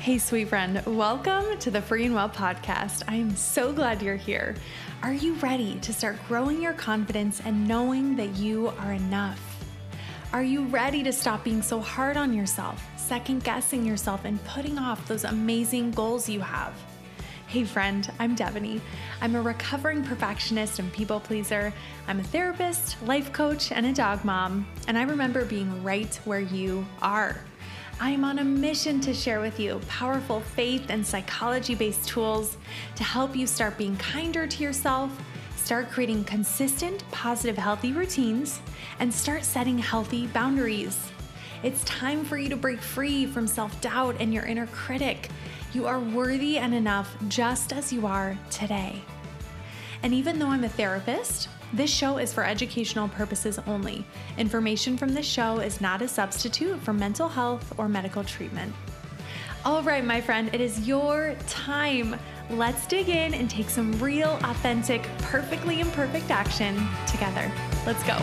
Hey, sweet friend, welcome to the Free and Well podcast. I am so glad you're here. Are you ready to start growing your confidence and knowing that you are enough? Are you ready to stop being so hard on yourself, second guessing yourself, and putting off those amazing goals you have? Hey, friend, I'm Devoney. I'm a recovering perfectionist and people pleaser. I'm a therapist, life coach, and a dog mom, and I remember being right where you are. I am on a mission to share with you powerful faith and psychology based tools to help you start being kinder to yourself, start creating consistent, positive, healthy routines, and start setting healthy boundaries. It's time for you to break free from self doubt and your inner critic you are worthy and enough just as you are today. And even though I'm a therapist, this show is for educational purposes only. Information from this show is not a substitute for mental health or medical treatment. All right, my friend, it is your time. Let's dig in and take some real, authentic, perfectly imperfect action together. Let's go.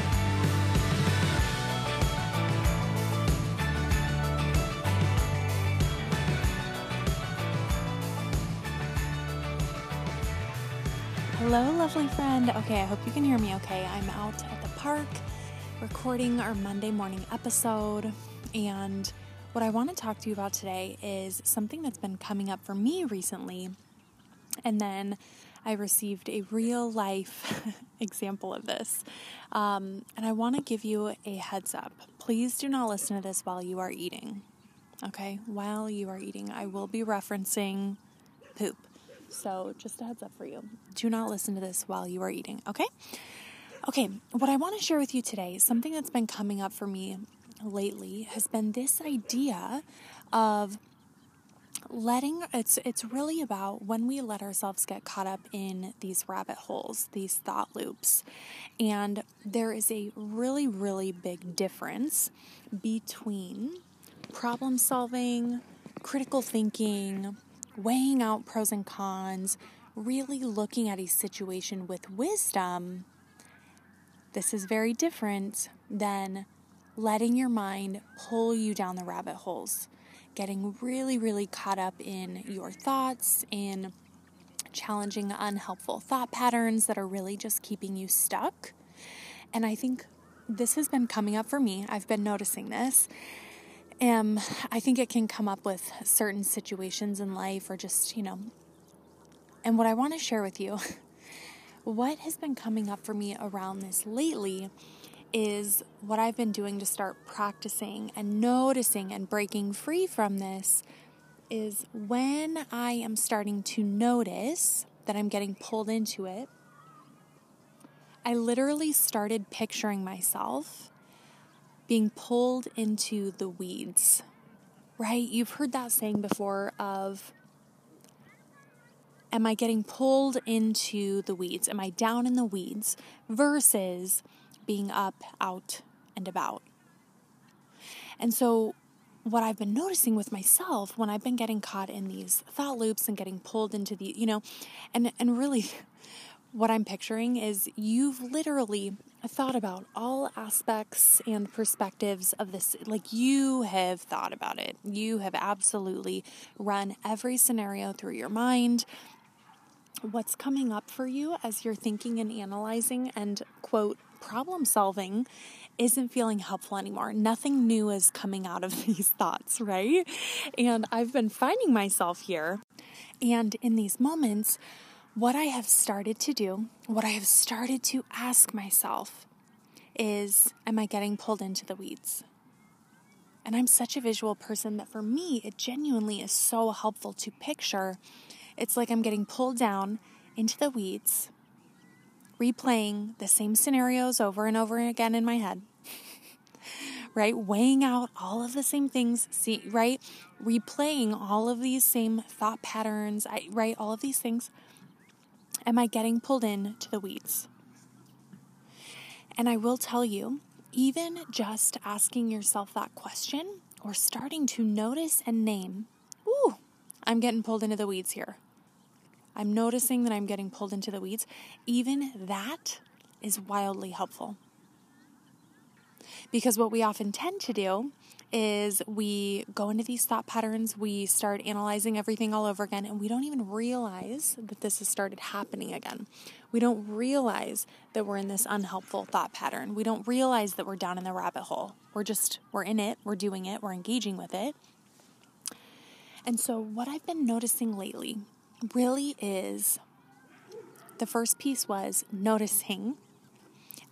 Hello, lovely friend. Okay, I hope you can hear me okay. I'm out at the park recording our Monday morning episode. And what I want to talk to you about today is something that's been coming up for me recently. And then I received a real life example of this. Um, and I want to give you a heads up. Please do not listen to this while you are eating. Okay, while you are eating, I will be referencing poop. So, just a heads up for you. Do not listen to this while you are eating, okay? Okay, what I want to share with you today, something that's been coming up for me lately, has been this idea of letting it's it's really about when we let ourselves get caught up in these rabbit holes these thought loops and there is a really really big difference between problem solving critical thinking weighing out pros and cons, really looking at a situation with wisdom, this is very different than letting your mind pull you down the rabbit holes, getting really, really caught up in your thoughts, in challenging unhelpful thought patterns that are really just keeping you stuck. And I think this has been coming up for me. I've been noticing this. Um, I think it can come up with certain situations in life or just, you know. And what I want to share with you, what has been coming up for me around this lately is what I've been doing to start practicing and noticing and breaking free from this is when I am starting to notice that I'm getting pulled into it, I literally started picturing myself being pulled into the weeds, right? You've heard that saying before of, am I getting pulled into the weeds? Am I down in the weeds versus being up, out, and about? And so, what I've been noticing with myself when I've been getting caught in these thought loops and getting pulled into the, you know, and and really what I'm picturing is you've literally thought about all aspects and perspectives of this. Like you have thought about it. You have absolutely run every scenario through your mind. What's coming up for you as you're thinking and analyzing and, quote, problem solving isn't feeling helpful anymore. Nothing new is coming out of these thoughts, right? And I've been finding myself here. And in these moments, what I have started to do, what I have started to ask myself is Am I getting pulled into the weeds? And I'm such a visual person that for me, it genuinely is so helpful to picture. It's like I'm getting pulled down into the weeds, replaying the same scenarios over and over again in my head. right? Weighing out all of the same things, see, right? Replaying all of these same thought patterns, right? All of these things Am I getting pulled in to the weeds? And I will tell you, even just asking yourself that question or starting to notice and name, ooh, I'm getting pulled into the weeds here. I'm noticing that I'm getting pulled into the weeds. Even that is wildly helpful. Because what we often tend to do is we go into these thought patterns, we start analyzing everything all over again, and we don't even realize that this has started happening again. We don't realize that we're in this unhelpful thought pattern. We don't realize that we're down in the rabbit hole. We're just, we're in it, we're doing it, we're engaging with it. And so, what I've been noticing lately really is the first piece was noticing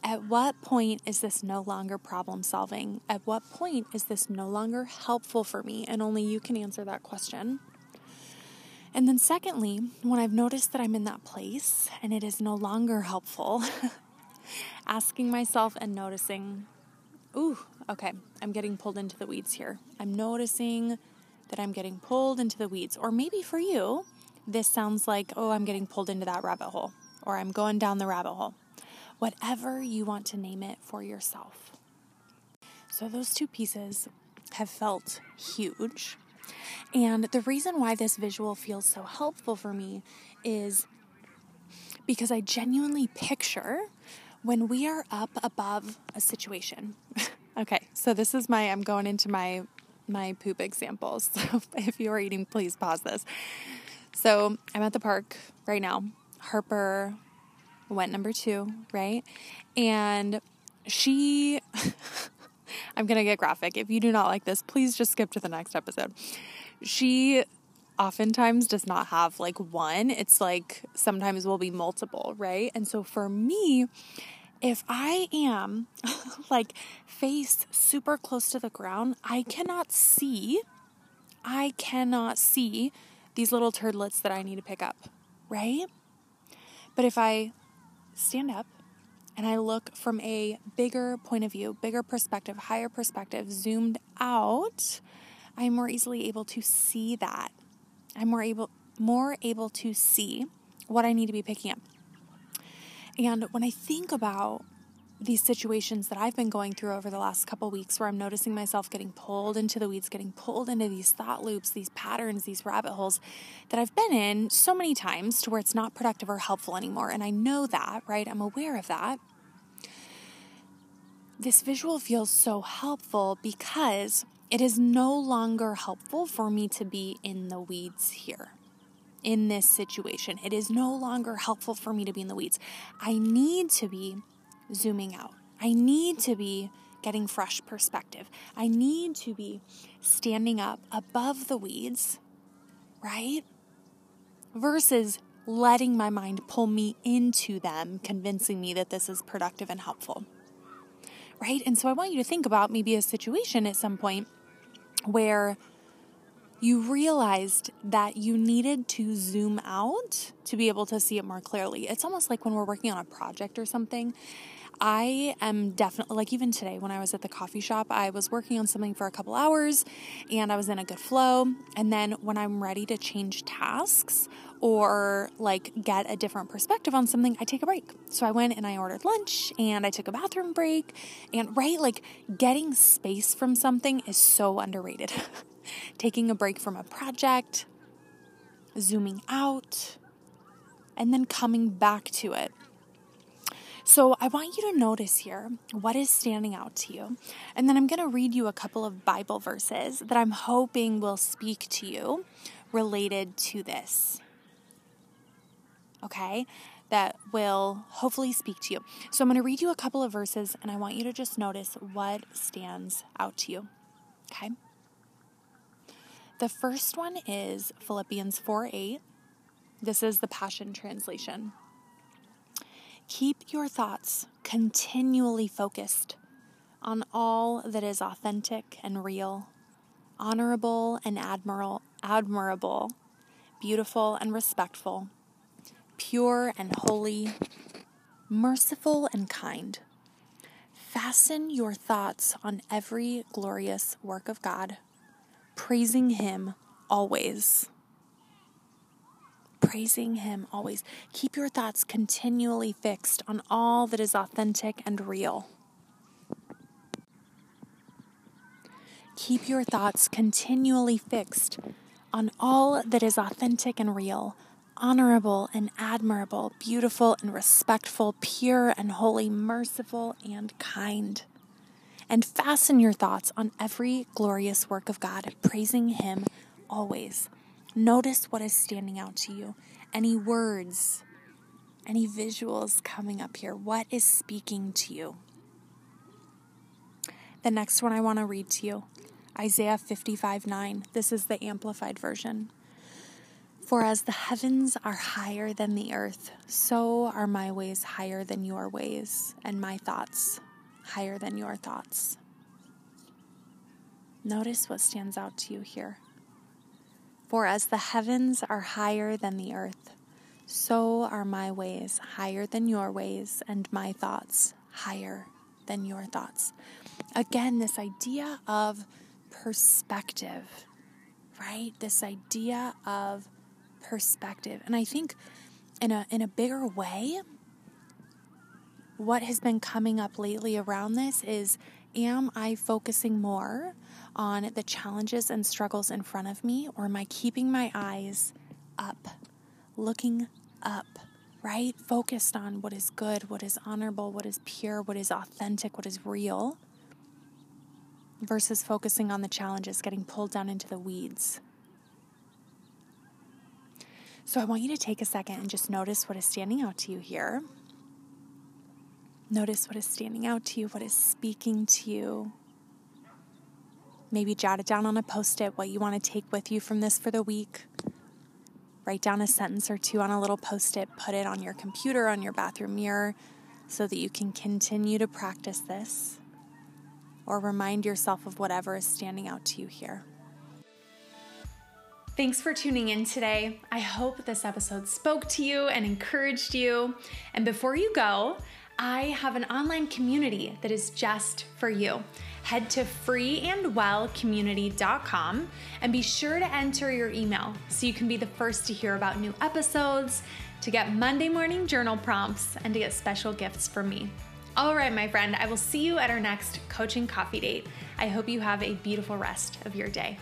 at what point is this no longer problem solving? At what point is this no longer helpful for me? And only you can answer that question. And then, secondly, when I've noticed that I'm in that place and it is no longer helpful, asking myself and noticing, ooh, okay, I'm getting pulled into the weeds here. I'm noticing that I'm getting pulled into the weeds. Or maybe for you, this sounds like, oh, I'm getting pulled into that rabbit hole, or I'm going down the rabbit hole whatever you want to name it for yourself. So, those two pieces have felt huge. And the reason why this visual feels so helpful for me is because I genuinely picture when we are up above a situation. okay, so this is my, I'm going into my my poop examples. So if you are eating, please pause this. So I'm at the park right now. Harper went number two, right? And she, I'm going to get graphic. If you do not like this, please just skip to the next episode. She oftentimes does not have like one, it's like sometimes will be multiple, right? And so for me, if I am like face super close to the ground, I cannot see, I cannot see these little turdlets that I need to pick up, right? But if I stand up and I look from a bigger point of view, bigger perspective, higher perspective, zoomed out, I'm more easily able to see that. I'm more able more able to see what I need to be picking up. And when I think about these situations that I've been going through over the last couple weeks where I'm noticing myself getting pulled into the weeds, getting pulled into these thought loops, these patterns, these rabbit holes that I've been in so many times to where it's not productive or helpful anymore. And I know that, right? I'm aware of that. This visual feels so helpful because it is no longer helpful for me to be in the weeds here in this situation. It is no longer helpful for me to be in the weeds. I need to be zooming out. I need to be getting fresh perspective. I need to be standing up above the weeds, right? Versus letting my mind pull me into them, convincing me that this is productive and helpful. Right? And so I want you to think about maybe a situation at some point where you realized that you needed to zoom out to be able to see it more clearly. It's almost like when we're working on a project or something I am definitely, like even today when I was at the coffee shop, I was working on something for a couple hours and I was in a good flow. And then when I'm ready to change tasks or like get a different perspective on something, I take a break. So I went and I ordered lunch and I took a bathroom break. And right, like getting space from something is so underrated. Taking a break from a project, zooming out, and then coming back to it. So I want you to notice here what is standing out to you. And then I'm going to read you a couple of Bible verses that I'm hoping will speak to you related to this. Okay? That will hopefully speak to you. So I'm going to read you a couple of verses and I want you to just notice what stands out to you. Okay? The first one is Philippians 4 8. This is the Passion Translation. Keep your thoughts continually focused on all that is authentic and real, honorable and admiral, admirable, beautiful and respectful, pure and holy, merciful and kind. Fasten your thoughts on every glorious work of God, praising Him always praising Him always. Keep your thoughts continually fixed on all that is authentic and real. Keep your thoughts continually fixed on all that is authentic and real, honorable and admirable, beautiful and respectful, pure and holy, merciful and kind. And fasten your thoughts on every glorious work of God, praising Him always. Notice what is standing out to you. Any words, any visuals coming up here. What is speaking to you? The next one I want to read to you Isaiah 55 9. This is the Amplified Version. For as the heavens are higher than the earth, so are my ways higher than your ways, and my thoughts higher than your thoughts. Notice what stands out to you here. For as the heavens are higher than the earth, so are my ways higher than your ways, and my thoughts higher than your thoughts. Again, this idea of perspective, right? This idea of perspective. And I think in a in a bigger way, what has been coming up lately around this is am I focusing more on the challenges and struggles in front of me or am I keeping my eyes up, looking up, right? Focused on what is good, what is honorable, what is pure, what is authentic, what is real versus focusing on the challenges, getting pulled down into the weeds. So I want you to take a second and just notice what is standing out to you here. Notice what is standing out to you, what is speaking to you. Maybe jot it down on a post it what you want to take with you from this for the week. Write down a sentence or two on a little post it, put it on your computer, on your bathroom mirror, so that you can continue to practice this or remind yourself of whatever is standing out to you here. Thanks for tuning in today. I hope this episode spoke to you and encouraged you. And before you go, I have an online community that is just for you. Head to freeandwellcommunity.com and be sure to enter your email so you can be the first to hear about new episodes, to get Monday morning journal prompts, and to get special gifts from me. All right, my friend, I will see you at our next coaching coffee date. I hope you have a beautiful rest of your day.